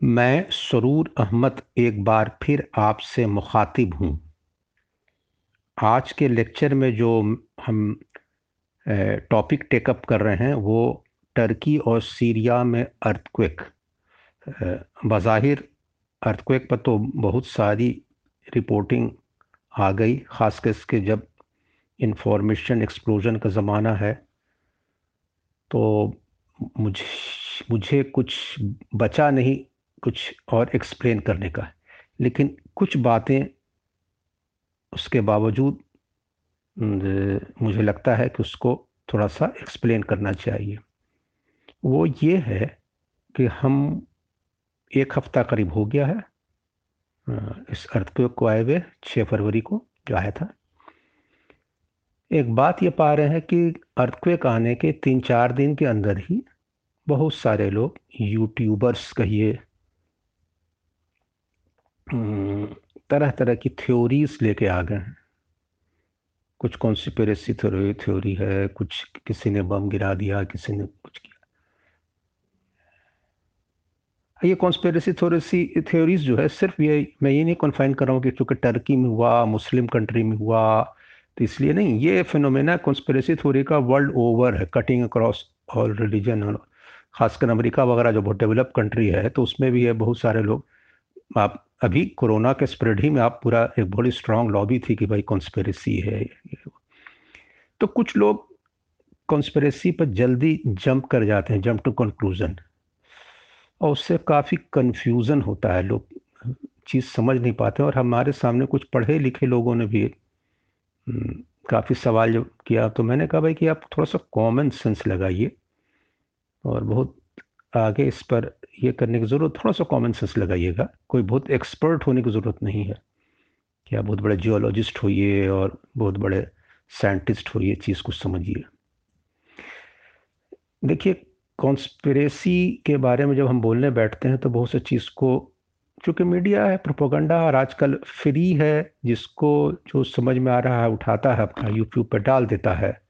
मैं सरूर अहमद एक बार फिर आपसे मुखातिब हूँ। आज के लेक्चर में जो हम टॉपिक टेकअप कर रहे हैं, वो टर्की और सीरिया में अर्थक्वेक बज़ाहिर अर्थक्वेक पर तो बहुत सारी रिपोर्टिंग आ गई, ख़ास कर इसके जब इंफॉर्मेशन एक्सप्लोजन का ज़माना है तो मुझे मुझे कुछ बचा नहीं। कुछ और एक्सप्लेन करने का। लेकिन कुछ बातें उसके बावजूद मुझे लगता है कि उसको थोड़ा सा एक्सप्लेन करना चाहिए। वो ये है कि हम एक हफ़्ता करीब हो गया है इस अर्थक्वेक को आए हुए छः फरवरी को जो आया था। एक बात ये पा रहे हैं कि अर्थक्वेक आने के तीन चार दिन के अंदर ही बहुत सारे लोग यूट्यूबर्स कहिए तरह तरह की थ्योरीज लेके आ गए हैं। कुछ कॉन्स्पिरेसी थ्योरी थ्योरी है, कुछ किसी ने बम गिरा दिया, किसी ने कुछ किया। ये कॉन्स्पेरेसी थोड़ी थ्योरीज जो है, सिर्फ़ ये, मैं ये नहीं कन्फाइन कर रहा हूँ कि चूँकि टर्की में हुआ मुस्लिम कंट्री में हुआ तो इसलिए नहीं, ये फिनोमेना कॉन्स्पेरेसी थ्योरी का वर्ल्ड ओवर है कटिंग अक्रॉस ऑल रिलीजन खासकर अमेरिका वगैरह जो बहुत डेवलप कंट्री है तो उसमें भी है बहुत सारे लोग। आप अभी कोरोना के स्प्रेड ही में आप पूरा एक बड़ी स्ट्रांग लॉबी थी कि भाई कॉन्स्पेरेसी है तो कुछ लोग कॉन्स्पेरेसी पर जल्दी जंप कर जाते हैं जंप टू कंक्लूजन और उससे काफ़ी कन्फ्यूज़न होता है लोग चीज़ समझ नहीं पाते और हमारे सामने कुछ पढ़े लिखे लोगों ने भी हम्म, काफ़ी सवाल जब किया तो मैंने कहा भाई कि आप थोड़ा सा कॉमन सेंस लगाइए और बहुत आगे इस पर ये करने की ज़रूरत, थोड़ा सा कॉमन सेंस लगाइएगा। कोई बहुत एक्सपर्ट होने की ज़रूरत नहीं है। कि आप बहुत बड़े जियोलॉजिस्ट होइए और बहुत बड़े साइंटिस्ट होइए चीज़ को समझिए। देखिए कॉन्स्पिरेसी के बारे में जब हम बोलने बैठते हैं तो बहुत सी चीज़ को, चूँकि मीडिया है प्रोपोगंडा और आजकल फ्री है, जिसको जो समझ में आ रहा है, उठाता है अपना यूट्यूब पर डाल देता है,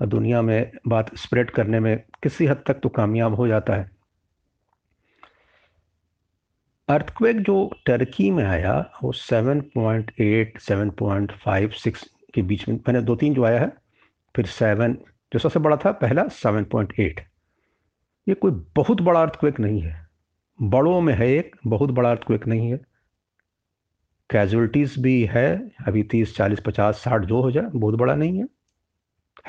और दुनिया में बात स्प्रेड करने में किसी हद तक तो कामयाब हो जाता है। अर्थक्वेक जो टर्की में आया, वो 7.8 7.56 के बीच में, मैंने दो तीन जो आया है, फिर सेवन जो सबसे बड़ा था, पहला 7.8 ये कोई बहुत बड़ा अर्थक्वेक नहीं है। बड़ों में है एक, बहुत बड़ा अर्थक्वेक नहीं है। कैजुअलिटीज भी है, अभी तीस, चालीस, पचास, साठ जो हो जाए बहुत बड़ा नहीं है।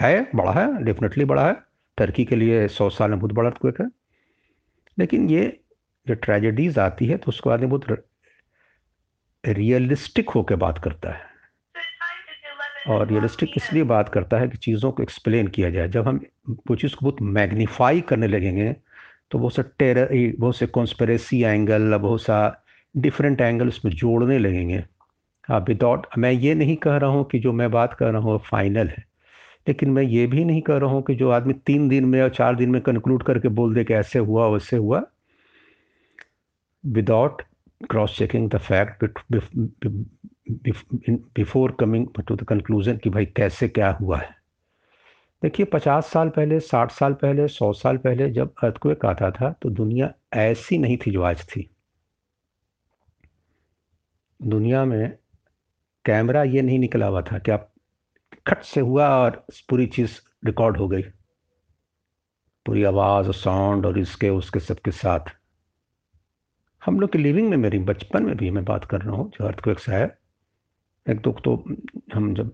है, बड़ा है डेफिनेटली बड़ा है। टर्की के लिए सौ साल में बहुत बड़ा अर्थक्वेक है। लेकिन ये जो ट्रेजेडीज आती है तो उसको आदमी बहुत रियलिस्टिक होकर बात करता है। और रियलिस्टिक इसलिए बात करता है कि चीज़ों को एक्सप्लेन किया जाए। जब हम वो चीज़ को बहुत मैग्नीफाई करने लगेंगे तो बहुत सा टेरर बहुत से कॉन्स्परेसी एंगल बहुत सा डिफरेंट एंगल उसमें जोड़ने लगेंगे। हाँ विदाउट मैं ये नहीं कह रहा हूँ कि जो मैं बात कर रहा हूँ फाइनल है। लेकिन मैं ये भी नहीं कह रहा हूँ कि जो आदमी तीन दिन में और चार दिन में कंक्लूड करके बोल दे कि ऐसे हुआ, वैसे हुआ। Without cross checking the fact before coming to the conclusion कि भाई कैसे क्या हुआ है। देखिए, पचास साल पहले, साठ साल पहले, सौ साल पहले जब अर्थक्वेक आता था तो दुनिया ऐसी नहीं थी जो आज थी। दुनिया में कैमरा ये नहीं निकला हुआ था कि आप खट से हुआ और पूरी चीज़ रिकॉर्ड हो गई। पूरी आवाज़ और साउंड और इसके, उसके सबके साथ। हम लोग की लिविंग में मेरी बचपन में भी मैं बात कर रहा हूँ जो अर्थक्वेक से है एक तो, तो हम जब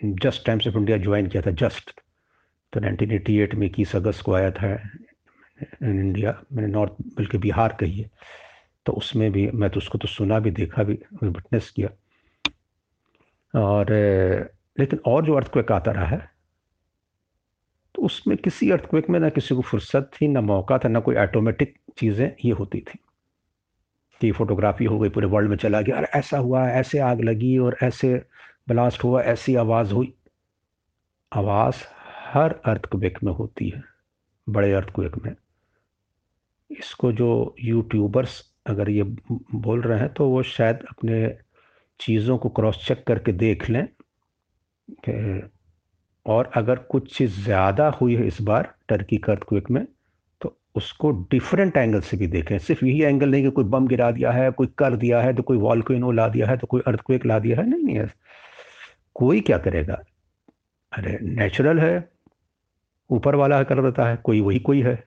just Times of India join किया था जस्ट तो 1988 में इक्कीस अगस्त को आया था इन इंडिया मैंने नॉर्थ बल्कि बिहार कही है तो उसमें भी मैं तो उसको तो सुना भी देखा भी विटनेस किया। और लेकिन और जो अर्थक्वेक आता रहा है तो उसमें किसी अर्थक्वेक में ना किसी को फुर्सत थी ना मौका था ना कोई ऑटोमेटिक चीज़ें ये होती थी। कि फोटोग्राफी हो गई, पूरे वर्ल्ड में चला गया। अरे ऐसा हुआ, ऐसे आग लगी और ऐसे ब्लास्ट हुआ, ऐसी आवाज़ हुई। आवाज़ हर अर्थक्वेक में होती है, बड़े अर्थक्वेक में। इसको जो यूट्यूबर्स अगर ये बोल रहे हैं तो वो शायद अपने चीज़ों को क्रॉस चेक करके देख लें और अगर कुछ चीज़ ज़्यादा हुई है इस बार टर्की का अर्थक्वेक में उसको डिफरेंट एंगल से भी देखें। सिर्फ़ यही एंगल नहीं कि कोई बम गिरा दिया है, कोई कर दिया है तो कोई वॉल्कोइनो ला दिया है तो कोई अर्थक्वेक ला दिया है। नहीं नहीं कोई क्या करेगा? अरे नेचुरल है, ऊपर वाला कर देता है, कोई वही कोई है।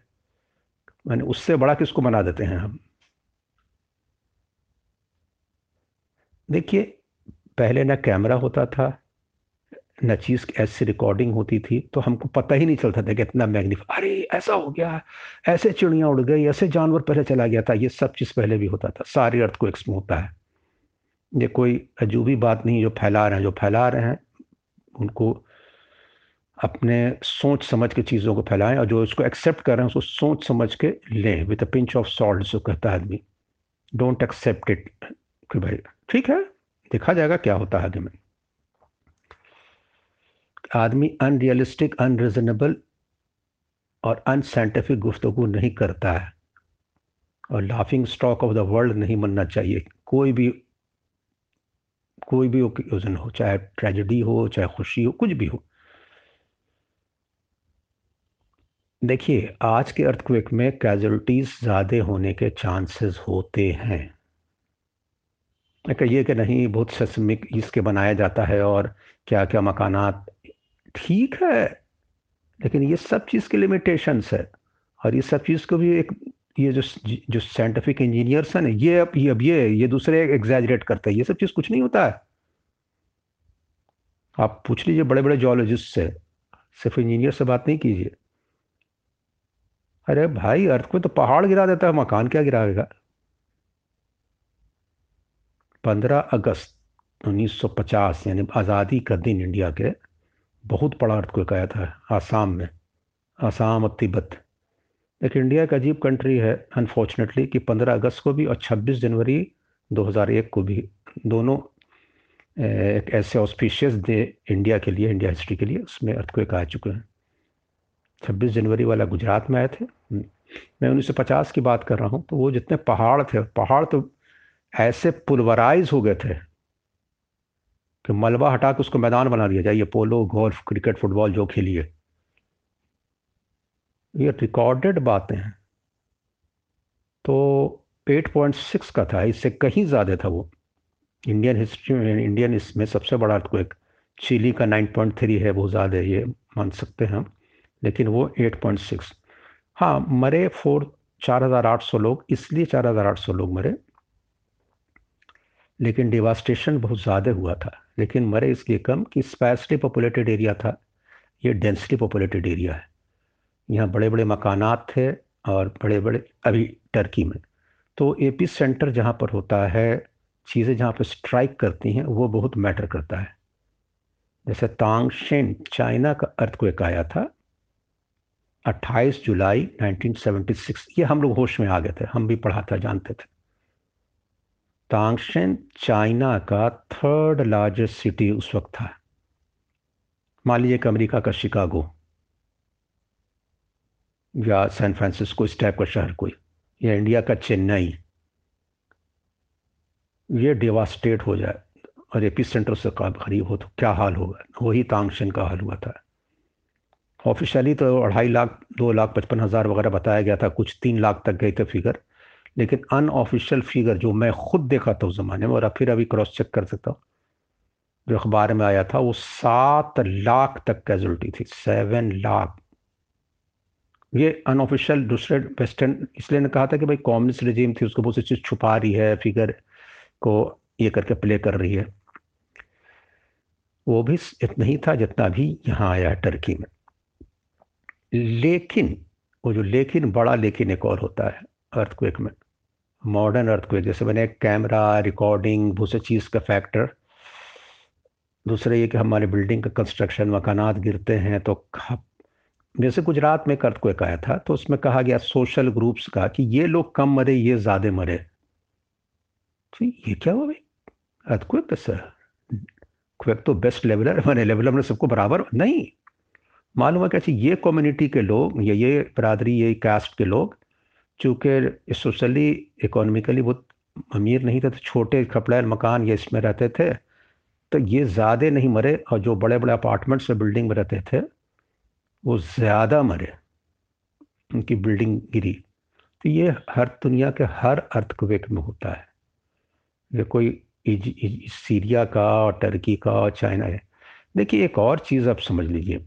मैंने उससे बड़ा किसको बना देते हैं हम? देखिए, पहले ना कैमरा होता था न चीज़ ऐसी रिकॉर्डिंग होती थी तो हमको पता ही नहीं चलता था कि इतना मैग्निफ अरे ऐसा हो गया, ऐसे चिड़िया उड़ गई, ऐसे जानवर पहले चला गया था, ये सब चीज़ पहले भी होता था, सारी अर्थ को एक्सम होता है। ये कोई अजूबी बात नहीं, जो फैला रहे हैं, जो फैला रहे हैं, उनको अपने सोच समझ के चीज़ों को फैलाएँ और जो इसको एक्सेप्ट कर रहे हैं, उसको सोच समझ के लें with a pinch of salt जो कहता है आदमी। डोंट एक्सेप्ट इट कि भाई, ठीक है, देखा जाएगा क्या होता है आगे में। आदमी अनरियलिस्टिक अनरिजनेबल और अनसाइंटिफिक गुफ्तगु नहीं करता है। और laughing stock of the world नहीं बनना चाहिए। कोई भी कोई भी ओकेजन हो, चाहे ट्रेजिडी हो, चाहे खुशी हो, कुछ भी हो। देखिए, आज के अर्थक्वेक में कैजुअलिटीज़ ज़्यादा होने के चांसेस होते हैं। कहिए कि नहीं, बहुत सस्मिक इसके बनाया जाता है और क्या क्या मकानात ठीक है, लेकिन ये सब चीज़ के लिमिटेशंस है। और ये सब चीज़ को भी एक, ये जो जो साइंटिफिक इंजीनियर्स हैं ना, ये अब ये अब ये ये दूसरे एग्जैजरेट करते हैं। ये सब चीज़ कुछ नहीं होता है। आप पूछ लीजिए बड़े बड़े जोलॉजिस्ट से, सिर्फ़ इंजीनियर से बात नहीं कीजिए। अरे भाई अर्थ को तो पहाड़ गिरा देता है, मकान क्या गिराएगा? पंद्रह अगस्त 1950 यानी आज़ादी का दिन इंडिया के बहुत बड़ा अर्थ आया था, आसाम में, आसाम और तिब्बत। एक इंडिया का अजीब कंट्री है अनफॉर्चुनेटली कि 15 अगस्त को भी और 26 जनवरी 2001 को भी दोनों एक ऐसे ऑस्पिशियस डे इंडिया के लिए, इंडिया हिस्ट्री के लिए, उसमें अर्थक्वेक आ चुके हैं। 26 जनवरी वाला गुजरात में आए थे। मैं उन्नीस सौ पचास की बात कर रहा हूँ तो वो जितने पहाड़ थे, पहाड़ तो ऐसे पुलवराइज हो गए थे कि मलबा हटा के उसको मैदान बना दिया जाए ये पोलो गोल्फ क्रिकेट फुटबॉल जो खेलिए। ये रिकॉर्डेड बातें हैं। तो 8.6 का था इससे कहीं ज़्यादा था वो। इंडियन हिस्ट्री में इंडियन इसमें सबसे बड़ा एक चिली का 9.3 है वो ज़्यादा ये मान सकते हैं हम लेकिन वो 8.6 हाँ मरे फोर 4,800 लोग इसलिए 4,800 लोग मरे लेकिन डिवास्टेशन बहुत ज़्यादा हुआ था। लेकिन मरे इसलिए कम कि स्पेसली पॉपुलेटेड एरिया था। ये डेंसली पॉपुलेटेड एरिया है। यहाँ बड़े बड़े मकानात थे और बड़े बड़े अभी टर्की में। तो एपी सेंटर जहाँ पर होता है, चीज़ें जहाँ पर स्ट्राइक करती हैं, वो बहुत मैटर करता है। जैसे तांगशेन चाइना का अर्थक्वेक आया था। 28 जुलाई 1976 ये हम लोग होश में आ गए थे। हम भी पढ़ा था, जानते थे। तांगशेन, चाइना का थर्ड लार्जेस्ट सिटी उस वक्त था। मान लीजिए कि अमेरिका का शिकागो या सैन फ्रांसिस्को, इस टाइप का शहर कोई, या इंडिया का चेन्नई, ये डिवास्टेट हो जाए और एपी सेंटर से करीब हो तो क्या हाल होगा? वही तांगशेन का हाल हुआ था। ऑफिशियली तो अढ़ाई लाख, दो लाख पचपन हज़ार वगैरह बताया गया था, कुछ तीन लाख तक गए थे फिगर लेकिन अनऑफिशियल फिगर जो मैं खुद देखा था उस ज़माने में, और फिर अभी क्रॉस चेक कर सकता हूँ, जो अखबार में आया था, वो सात लाख तक कैजुअलिटी थी सेवन लाख। ये अनऑफिशियल दूसरे वेस्टर्न इसलिए ने कहा था कि भाई कम्युनिस्ट रिजीम थी, उसको बहुत सी चीज़ छुपा रही है फिगर को ये करके प्ले कर रही है। वो भी इतना ही था जितना भी यहाँ आया है टर्की में। लेकिन, वो जो लेकिन, बड़ा लेकिन एक और होता है अर्थक्वेक में। मॉडर्न अर्थक्वेक जैसे मैंने कैमरा रिकॉर्डिंग दूसरे चीज़ का फैक्टर दूसरा ये कि हमारे बिल्डिंग का कंस्ट्रक्शन मकानात गिरते हैं तो जैसे गुजरात में एक अर्थक्वेक आया था तो उसमें कहा गया सोशल ग्रुप्स का कि ये लोग कम मरे, ये ज़्यादा मरे। तो ये क्या हुआ भाई? अर्थक्वेक तो सर क्वेक तो बेस्ट लेवलर मैंने लेवलर में सबको बराबर, नहीं। मालूम है कैसे ये कम्युनिटी के लोग, या ये बरादरी, ये कास्ट के लोग चूँकि सोशली इकोनॉमिकली बहुत अमीर नहीं थे तो छोटे कपड़े मकान ये इसमें रहते थे तो ये ज़्यादा नहीं मरे और जो बड़े बड़े अपार्टमेंट्स में बिल्डिंग में रहते थे वो ज़्यादा मरे उनकी बिल्डिंग गिरी। तो ये हर दुनिया के हर अर्थक्वेक में होता है। ये कोई इज़, इज़, सीरिया का और टर्की का और चाइना है। देखिए एक और चीज़ आप समझ लीजिए।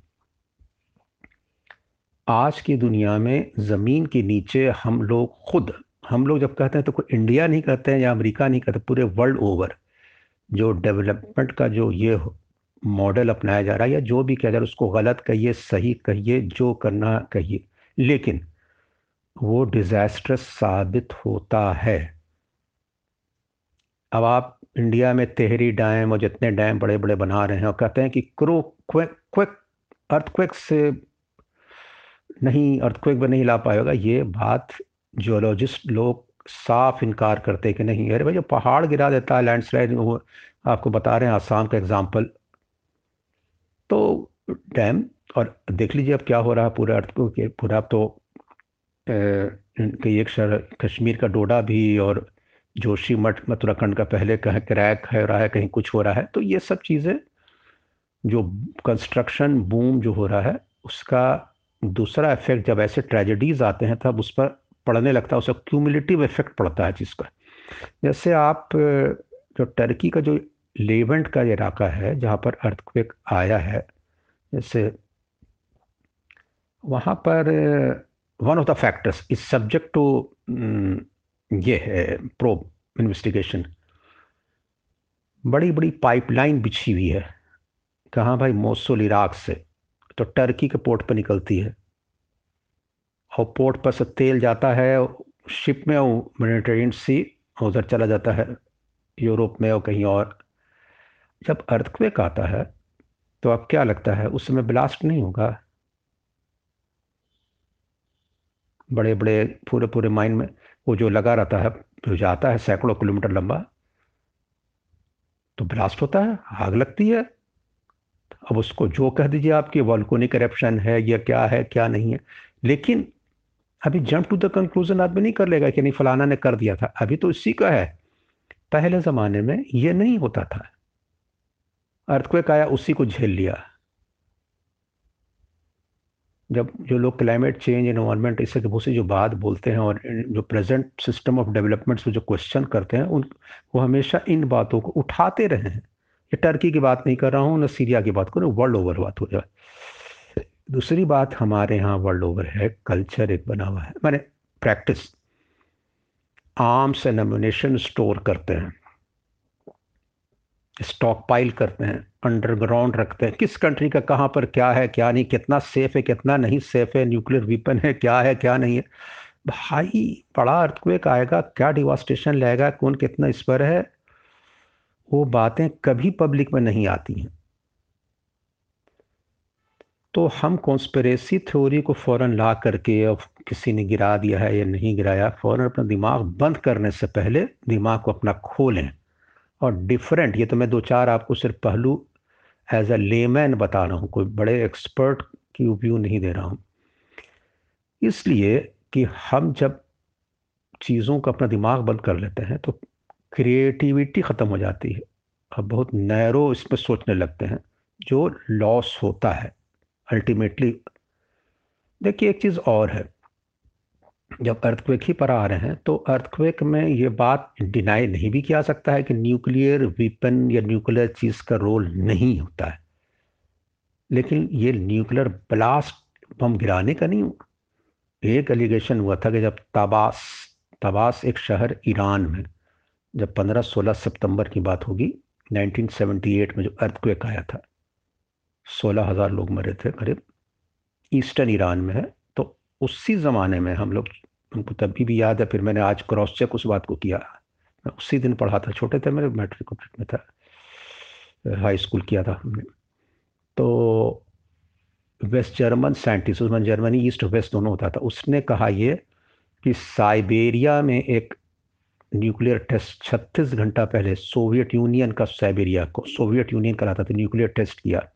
आज की दुनिया में ज़मीन के नीचे हम लोग खुद, हम लोग जब कहते हैं तो कोई इंडिया नहीं कहते हैं या अमेरिका नहीं कहते, पूरे वर्ल्ड ओवर जो डेवलपमेंट का जो ये मॉडल अपनाया जा रहा है या जो भी किया जा रहा उसको गलत कहिए, सही कहिए, जो करना कहिए। लेकिन वो डिज़ास्ट्रस साबित होता है। अब आप इंडिया में तेहरी डैम और जितने डैम बड़े बड़े बना रहे हैं और कहते हैं कि क्रो, क्विक क्विक अर्थक्विक से नहीं अर्थक्वेक में नहीं ला पाएगा। ये बात जियोलॉजिस्ट लोग साफ़ इनकार करते कि नहीं। अरे भाई, जो पहाड़ गिरा देता है लैंडस्लाइड वो आपको बता रहे हैं, आसाम का एग्ज़ाम्पल तो डैम, और देख लीजिए अब क्या हो रहा है पूरे अर्थ को, पूरा तो कई एक शहर, कश्मीर का डोडा भी और जोशी मठ, उत्तराखंड का पहले कहीं, क्रैक है, रहा है, कहीं कुछ हो रहा है। तो ये सब चीज़ें, जो कंस्ट्रक्शन बूम जो हो रहा है, उसका दूसरा इफ़ेक्ट जब ऐसे ट्रेजेडीज आते हैं, तब उस पर पड़ने लगता है उसका क्यूमुलेटिव इफ़ेक्ट पड़ता है चीज़ का। जैसे आप, जो टर्की का जो लेवेंट का इलाका है, जहाँ पर अर्थक्वेक आया है, जैसे वहाँ पर one of the factors is subject to ये है प्रोब इन्वेस्टिगेशन बड़ी बड़ी पाइपलाइन बिछी हुई है। कहाँ भाई? मोसुल, इराक से। तो टर्की के पोर्ट पर निकलती है। और पोर्ट पर से तेल जाता है, शिप में वो मेडिटेरियन सी उधर चला जाता है, यूरोप में और कहीं और। जब अर्थक्वेक आता है तो अब क्या लगता है? उस समय ब्लास्ट नहीं होगा? बड़े बड़े पूरे पूरे माइन में वो जो लगा रहता है, जो जाता है सैकड़ों किलोमीटर लंबा तो ब्लास्ट होता है, आग लगती है। अब उसको जो कह दीजिए आपकी वॉल्कोनिक करप्शन है या क्या है, क्या नहीं है। लेकिन अभी जंप टू द कंक्लूजन आदमी नहीं कर लेगा कि नहीं, फलाना ने कर दिया था। अभी तो इसी का है। पहले ज़माने में ये नहीं होता था। अर्थक्वेक आया, उसी को झेल लिया। जब जो लोग क्लाइमेट चेंज इन्वायरमेंट इससे सी जो बात बोलते हैं और जो प्रेजेंट सिस्टम ऑफ़ डेवलपमेंट से जो क्वेश्चन करते हैं, उन वो हमेशा इन बातों को उठाते रहे हैं। ये टर्की की बात नहीं कर रहा हूँ, ना सीरिया की बात कर रहा हूँ वर्ल्ड ओवर बात हो जाए दूसरी बात हमारे यहाँ वर्ल्ड ओवर है कल्चर एक बना हुआ है। मैंने practice arms and ammunition store करते हैं। स्टॉक पाइल करते हैं अंडरग्राउंड रखते हैं। किस कंट्री का, कहाँ पर क्या है, क्या नहीं, कितना सेफ़ है, कितना नहीं सेफ़ है न्यूक्लियर वेपन है, क्या है, क्या नहीं है। भाई, बड़ा अर्थक्वेक आएगा, क्या डिवास्टेशन लाएगा, कौन कितना इस पर है? वो बातें कभी पब्लिक में नहीं आती हैं। तो हम कॉन्स्परेसी थ्योरी को फ़ौरन ला करके अब किसी ने गिरा दिया है या नहीं गिराया, फ़ौरन अपना दिमाग बंद करने से पहले दिमाग को अपना खोलें। और डिफरेंट ये तो मैं दो चार आपको सिर्फ़ पहलू एज अ लेमैन बता रहा हूँ, कोई बड़े एक्सपर्ट की व्यू नहीं दे रहा हूँ। इसलिए कि हम जब चीज़ों का अपना दिमाग बंद कर लेते हैं तो क्रिएटिविटी ख़त्म हो जाती है। अब बहुत नैरो इस पर सोचने लगते हैं। जो लॉस होता है अल्टीमेटली देखिए एक चीज़ और है। जब अर्थक्वेक ही पर आ रहे हैं तो अर्थक्वेक में ये बात डिनाई नहीं भी किया सकता है कि न्यूक्लियर वेपन या न्यूक्लियर चीज़ का रोल नहीं होता है। लेकिन ये न्यूक्लियर ब्लास्ट बम गिराने का नहीं एक एलिगेशन हुआ था कि जब तबास तबास एक शहर ईरान में जब 15-16 सितंबर की बात होगी 1978 में जो अर्थक्वेक आया था, सोलह हज़ार लोग मरे थे करीब। ईस्टर्न ईरान में है तो उसी ज़माने में हम लोग उनको तभी भी याद है, फिर मैंने आज क्रॉस चेक उस बात को किया। मैं उसी दिन पढ़ा था, छोटे थे मेरे, मैट्रिक में था, हाई स्कूल किया था हमने। तो वेस्ट जर्मन साइंटिस्ट, उसमें जर्मनी ईस्ट वेस्ट दोनों होता था, उसने कहा ये कि साइबेरिया में एक न्यूक्लियर टेस्ट 36 घंटा पहले सोवियत यूनियन का साइबेरिया को, सोवियत यूनियन कराता था, न्यूक्लियर टेस्ट किया।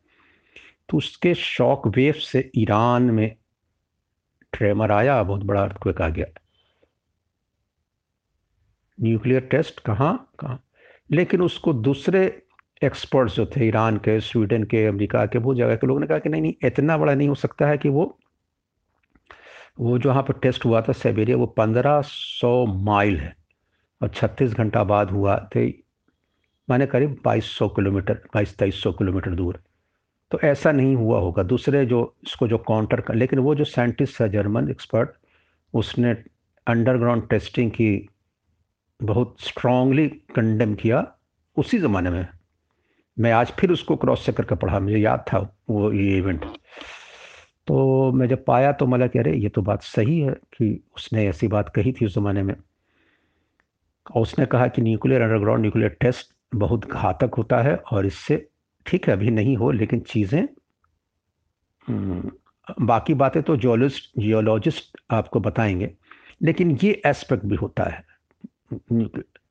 तो उसके शॉक वेव से ईरान में ट्रेमर आया, बहुत बड़ा अर्थक्वेक आ गया। न्यूक्लियर टेस्ट कहाँ कहाँ? लेकिन उसको दूसरे एक्सपर्ट्स जो थे, ईरान के, स्वीडन के, अमेरिका के, बहुत जगह के लोगों ने कहा कि नहीं नहीं, इतना बड़ा नहीं हो सकता है कि वो वो जो वहाँ पर टेस्ट हुआ था साइबेरिया, वो पंद्रह सौ माइल है। और छत्तीस घंटा बाद हुआ थे, माने करीब बाईस सौ किलोमीटर, बाईस तेईस किलोमीटर दूर। तो ऐसा नहीं हुआ होगा। दूसरे जो, इसको जो काउंटर कर, लेकिन वो जो साइंटिस्ट है जर्मन एक्सपर्ट उसने अंडरग्राउंड टेस्टिंग की बहुत स्ट्रांगली कंडेम किया उसी ज़माने में। मैं आज फिर उसको क्रॉस चेक करके पढ़ा, मुझे याद था वो, ये इवेंट तो मैं जब पाया तो मैं कह रहे ये तो बात सही है कि उसने ऐसी बात कही थी उस ज़माने में। और उसने कहा कि न्यूक्लियर अंडरग्राउंड न्यूक्लियर टेस्ट बहुत घातक होता है और इससे ठीक है अभी नहीं हो लेकिन चीज़ें हम्म, बाकी बातें तो जियोलॉजिस्ट जियोलॉजिस्ट आपको बताएँगे लेकिन ये एस्पेक्ट भी होता है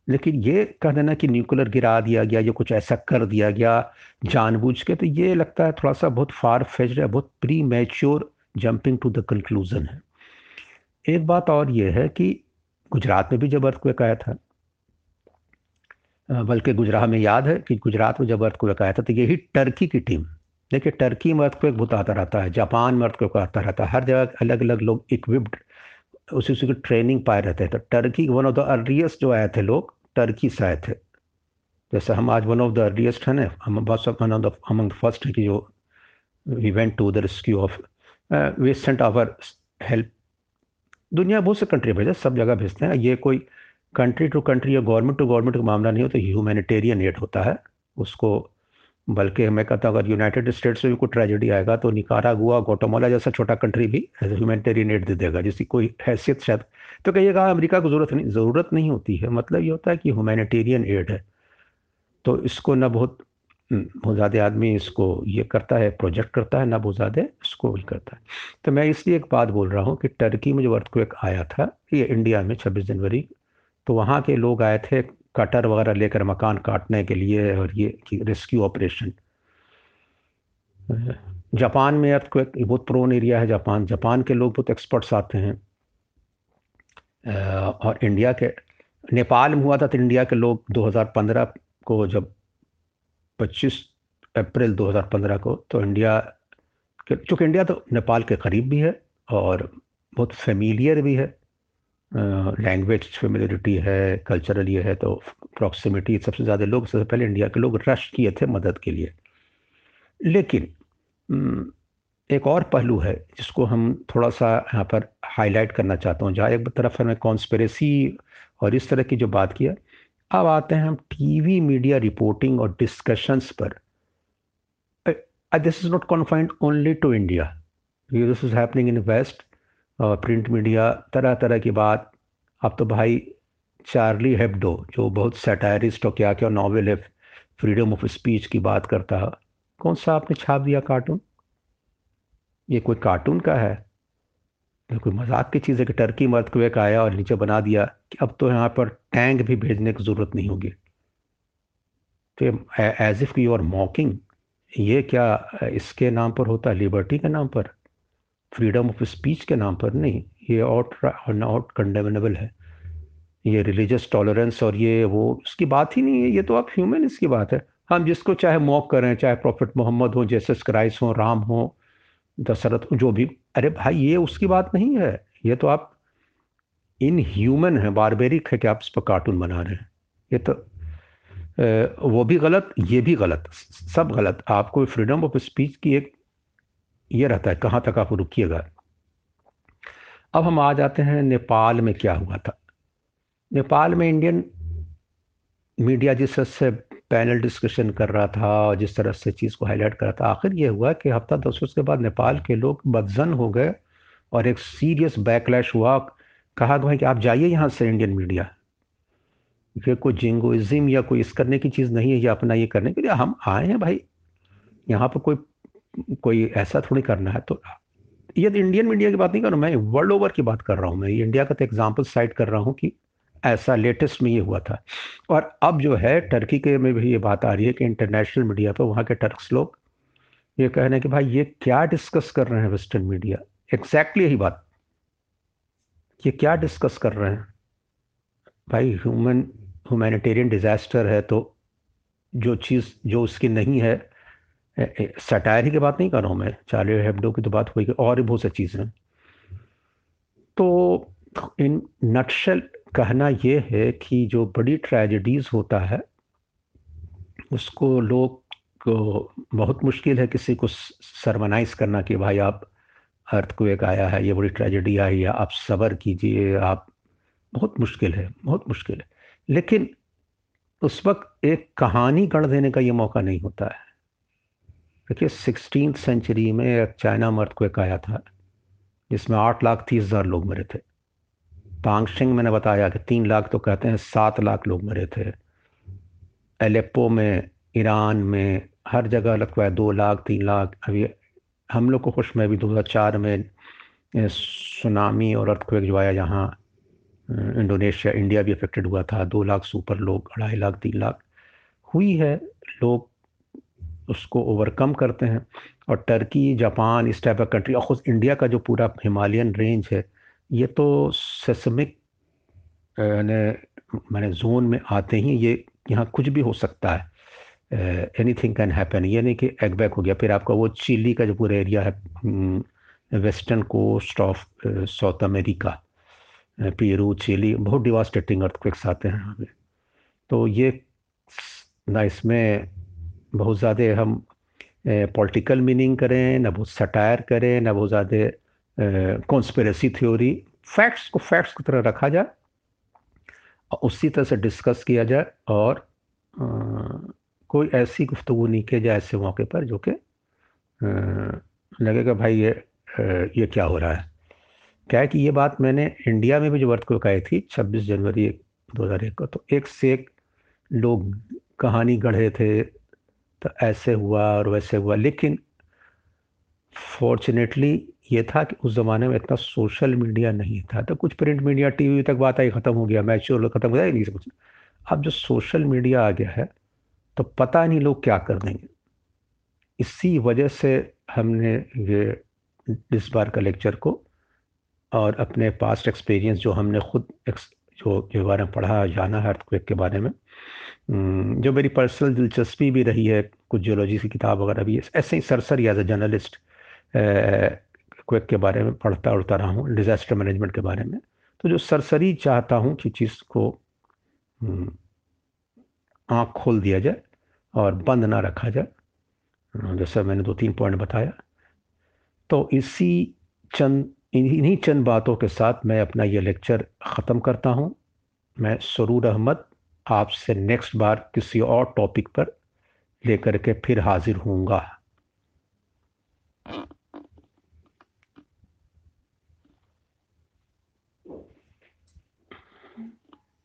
लेकिन ये कह देना कि न्यूक्लियर गिरा दिया गया या कुछ ऐसा कर दिया गया जानबूझ के तो ये लगता है थोड़ा सा बहुत फार फ़ेज़ है बहुत premature jumping to the conclusion है। एक बात और ये है कि गुजरात में भी जब अर्थक्वेक आया था बल्कि गुजरात में याद है कि गुजरात में जब अर्थक्वेक आया था तो यही टर्की की टीम देखिए टर्की में अर्थक्वेक बहुत आता रहता है जापान में अर्थक्वेक आता रहता है, हर जगह अलग अलग लोग इक्विप्ड उसी उसी की ट्रेनिंग पाए रहते हैं। तो Turkey one of the earliest जो आए थे लोग टर्की से आए थे। जैसे हम आज वन ऑफ़ द अर्लीस्ट हैं ना, हम बस one of the among the first है कि जो we went to the rescue of we sent our help दुनिया बहुत से कंट्री भेजे सब जगह भेजते हैं। ये कोई कंट्री टू कंट्री या गवर्नमेंट टू गवर्नमेंट का मामला नहीं होता ह्यूमैनिटेरियन एड होता है। उसको बल्कि मैं कहता हूँ, अगर यूनाइटेड स्टेट्स में भी कोई ट्रेजेडी आएगा तो निकारा गुआ गोटोमोला जैसा छोटा कंट्री भी एज ह्यूमैनिटेरियन एड दे देगा, जिसकी कोई हैसियत शायद। तो कहिएगा अमेरिका को ज़रूरत नहीं ज़रूरत नहीं होती है। मतलब ये होता है कि ह्यूमैनिटेरियन एड है। तो इसको ना बहुत बहुत ज़्यादा आदमी इसको ये करता है प्रोजेक्ट करता है, ना बहुत ज़्यादा इसको भी करता है। तो मैं इसलिए एक बात बोल रहा हूँ कि टर्की में जो अर्थक्वेक आया था, ये इंडिया में छब्बीस जनवरी तो वहाँ के लोग आए थे कटर वगैरह लेकर मकान काटने के लिए और ये रेस्क्यू ऑपरेशन जापान में अर्थक्वेक बहुत प्रोन एरिया है जापान। जापान के लोग बहुत एक्सपर्ट्स आते हैं। और इंडिया के, नेपाल में हुआ था तो इंडिया के लोग 2015 को जब 25 अप्रैल 2015 को तो इंडिया चूँकि इंडिया तो नेपाल के करीब भी है और बहुत फेमिलियर भी है। लैंग्वेज फेमिलियरिटी है कल्चरल ये है तो प्रॉक्सिमिटी सबसे ज़्यादा लोग, सबसे पहले इंडिया के लोग रश किए थे मदद के लिए। लेकिन एक और पहलू है जिसको हम थोड़ा सा यहाँ पर हाईलाइट करना चाहता हूँ, जहाँ एक तरफ़ हमें कॉन्स्पेरेसी और इस तरह की जो बात किया अब आते हैं हम टीवी मीडिया रिपोर्टिंग और डिस्कशंस पर। This is not confined only to India this is happening in West print media तरह तरह की बात। अब तो भाई चार्ली हेब्डो जो बहुत सेटायरिस्ट और क्या क्या नावल है फ्रीडम ऑफ़ स्पीच की बात करता कौन सा आपने छाप दिया कार्टून ये कोई कार्टून का है? कोई मज़ाक की चीज़ है कि टर्की मर्द को एक आया और नीचे बना दिया कि अब तो यहाँ पर टैंक भी भेजने की ज़रूरत नहीं होगी। तो as if you are mocking ये क्या इसके नाम पर होता है? लिबर्टी के नाम पर? फ्रीडम ऑफ़ स्पीच के नाम पर? नहीं, ये आउट आउट कंडेमेनेबल है। ये रिलीजियस टॉलरेंस और ये वो उसकी बात ही नहीं है, ये तो आप ह्यूमन इसकी बात है। हम जिसको चाहे मॉक करें, चाहे प्रॉफिट मोहम्मद हो जेसस क्राइस्ट हो राम हो दशरथ जो भी, अरे भाई, ये उसकी बात नहीं है। ये तो आप इन ह्यूमन है बारबेरिक है कि आप इस पर कार्टून बना रहे हैं। ये तो वो भी गलत, ये भी गलत, सब गलत। आपको फ्रीडम ऑफ़ स्पीच की एक ये रहता है, कहाँ तक आप रुकिएगा। अब हम आ जाते हैं नेपाल में क्या हुआ था। नेपाल में इंडियन मीडिया जिस तरह से पैनल डिस्कशन कर रहा था और जिस तरह से चीज़ को हाईलाइट कर रहा था, आखिर ये हुआ कि हफ़्ता दस रोज के बाद नेपाल के लोग बदजन हो गए और एक सीरियस बैकलैश हुआ, कहा भाई कि आप जाइए यहाँ से इंडियन मीडिया। ये कोई जिंगोइज्म या कोई इस करने की चीज़ नहीं है, या अपना ये करने के लिए हम आए हैं भाई। यहाँ पर कोई कोई ऐसा थोड़ी करना है। तो ये इंडियन मीडिया की बात नहीं कर रहा हूँ मैं वर्ल्ड ओवर की बात कर रहा हूँ। मैं इंडिया का तो एग्ज़ाम्पल साइड कर रहा हूँ कि ऐसा लेटेस्ट में ये हुआ था। और अब जो है, टर्की के में भी ये बात आ रही है कि इंटरनेशनल मीडिया पर वहाँ के टर्क्स लोग ये कह रहे हैं कि भाई ये क्या डिस्कस कर रहे हैं वेस्टर्न मीडिया एग्जैक्टली यही बात। ये क्या डिस्कस कर रहे हैं? भाई ह्यूमन ह्यूमैनिटेरियन डिज़ास्टर है तो जो चीज़, जो उसकी नहीं है सटायर ही की बात नहीं कर रहा हूँ मैं। चार्ली हेब्डो की तो बात हुई और भी बहुत सी चीज़ें तो इन नटशल कहना ये है कि जो बड़ी ट्रेजेडीज़ होता है, उसको लोग, को बहुत मुश्किल है किसी को सरमनाइज करना कि भाई आप अर्थ को एक आया है, ये बड़ी ट्रेजेडी आई है, आप सबर कीजिए, आप बहुत मुश्किल है, बहुत मुश्किल है। लेकिन उस वक्त एक कहानी गढ़ देने का ये मौका नहीं होता है। देखिए सिक्सटीन सेंचुरी में एक चाइना मर्थ को एक आया था, जिसमें आठ लाख तीस हज़ार लोग मरे थे। तांगशिंग मैंने बताया कि तीन लाख तो कहते हैं सात लाख लोग मरे थे। एलेप्पो में, ईरान में, हर जगह लगता है दो लाख, तीन लाख। अभी हम लोग को खुश में भी दो हज़ार चार में सुनामी और अर्थक्वेक जो आया यहाँ इंडोनेशिया, इंडिया भी अफेक्टेड हुआ था। दो लाख सुपर लोग, अढ़ाई लाख, तीन लाख। हुई है, लोग उसको ओवरकम करते हैं। और टर्की जापान इस टाइप का कंट्री और ख़ुद इंडिया का जो पूरा हिमालयन रेंज है ये तो सेसमिक मैंने जोन में आते ही ये यहाँ कुछ भी हो सकता है। एनी थिंग कैन हैपन ये नहीं कि एग बैक हो गया, फिर आपका वो चिली का जो पूरा एरिया है western coast of South America Peru Chile बहुत डिवास्टेटिंग अर्थक्वेक्स आते हैं यहाँ पे। तो ये ना इसमें बहुत ज़्यादा हम पॉलिटिकल मीनिंग करें, ना बहुत सटायर करें, ना बहुत ज़्यादा कॉन्स्पेरेसी थ्योरी फैक्ट्स को फैक्ट्स की तरह रखा जाए और उसी तरह से डिस्कस किया जाए और आ, कोई ऐसी गुफ्तु नहीं की जाए ऐसे मौके पर जो कि लगेगा भाई ये आ, ये क्या हो रहा है। क्या है कि ये बात मैंने इंडिया में भी जो वर्त को कही थी 26 जनवरी 2001 को तो एक से एक लोग कहानी गढ़े थे तो ऐसे हुआ और वैसे हुआ। लेकिन फॉर्चुनेटली ये था कि उस ज़माने में इतना सोशल मीडिया नहीं था। तो कुछ प्रिंट मीडिया, टीवी तक बात आई, ख़त्म हो गया मैच ख़त्म हो गया नहीं कुछ। अब जो सोशल मीडिया आ गया है तो पता नहीं लोग क्या कर देंगे। इसी वजह से हमने ये इस बार का लेक्चर को और अपने पास्ट एक्सपीरियंस जो हमने खुद जो के बारे में पढ़ा, जाना है अर्थक्वेक के बारे में जो मेरी पर्सनल दिलचस्पी भी रही है, कुछ जियोलॉजी की किताब वगैरह भी, ऐसे ही सरसरी एज ए जर्नलिस्ट क्वेक के बारे में पढ़ता उड़ता रहा हूँ डिज़ास्टर मैनेजमेंट के बारे में। तो जो सरसरी चाहता हूँ कि चीज़ को आँख खोल दिया जाए और बंद ना रखा जाए। जैसा मैंने दो तीन पॉइंट बताया। तो इसी चंद, इन्हीं चंद बातों के साथ मैं अपना ये लेक्चर ख़त्म करता हूँ। मैं सरूर अहमद आपसे नेक्स्ट बार किसी और टॉपिक पर लेकर के फिर हाजिर होऊँगा।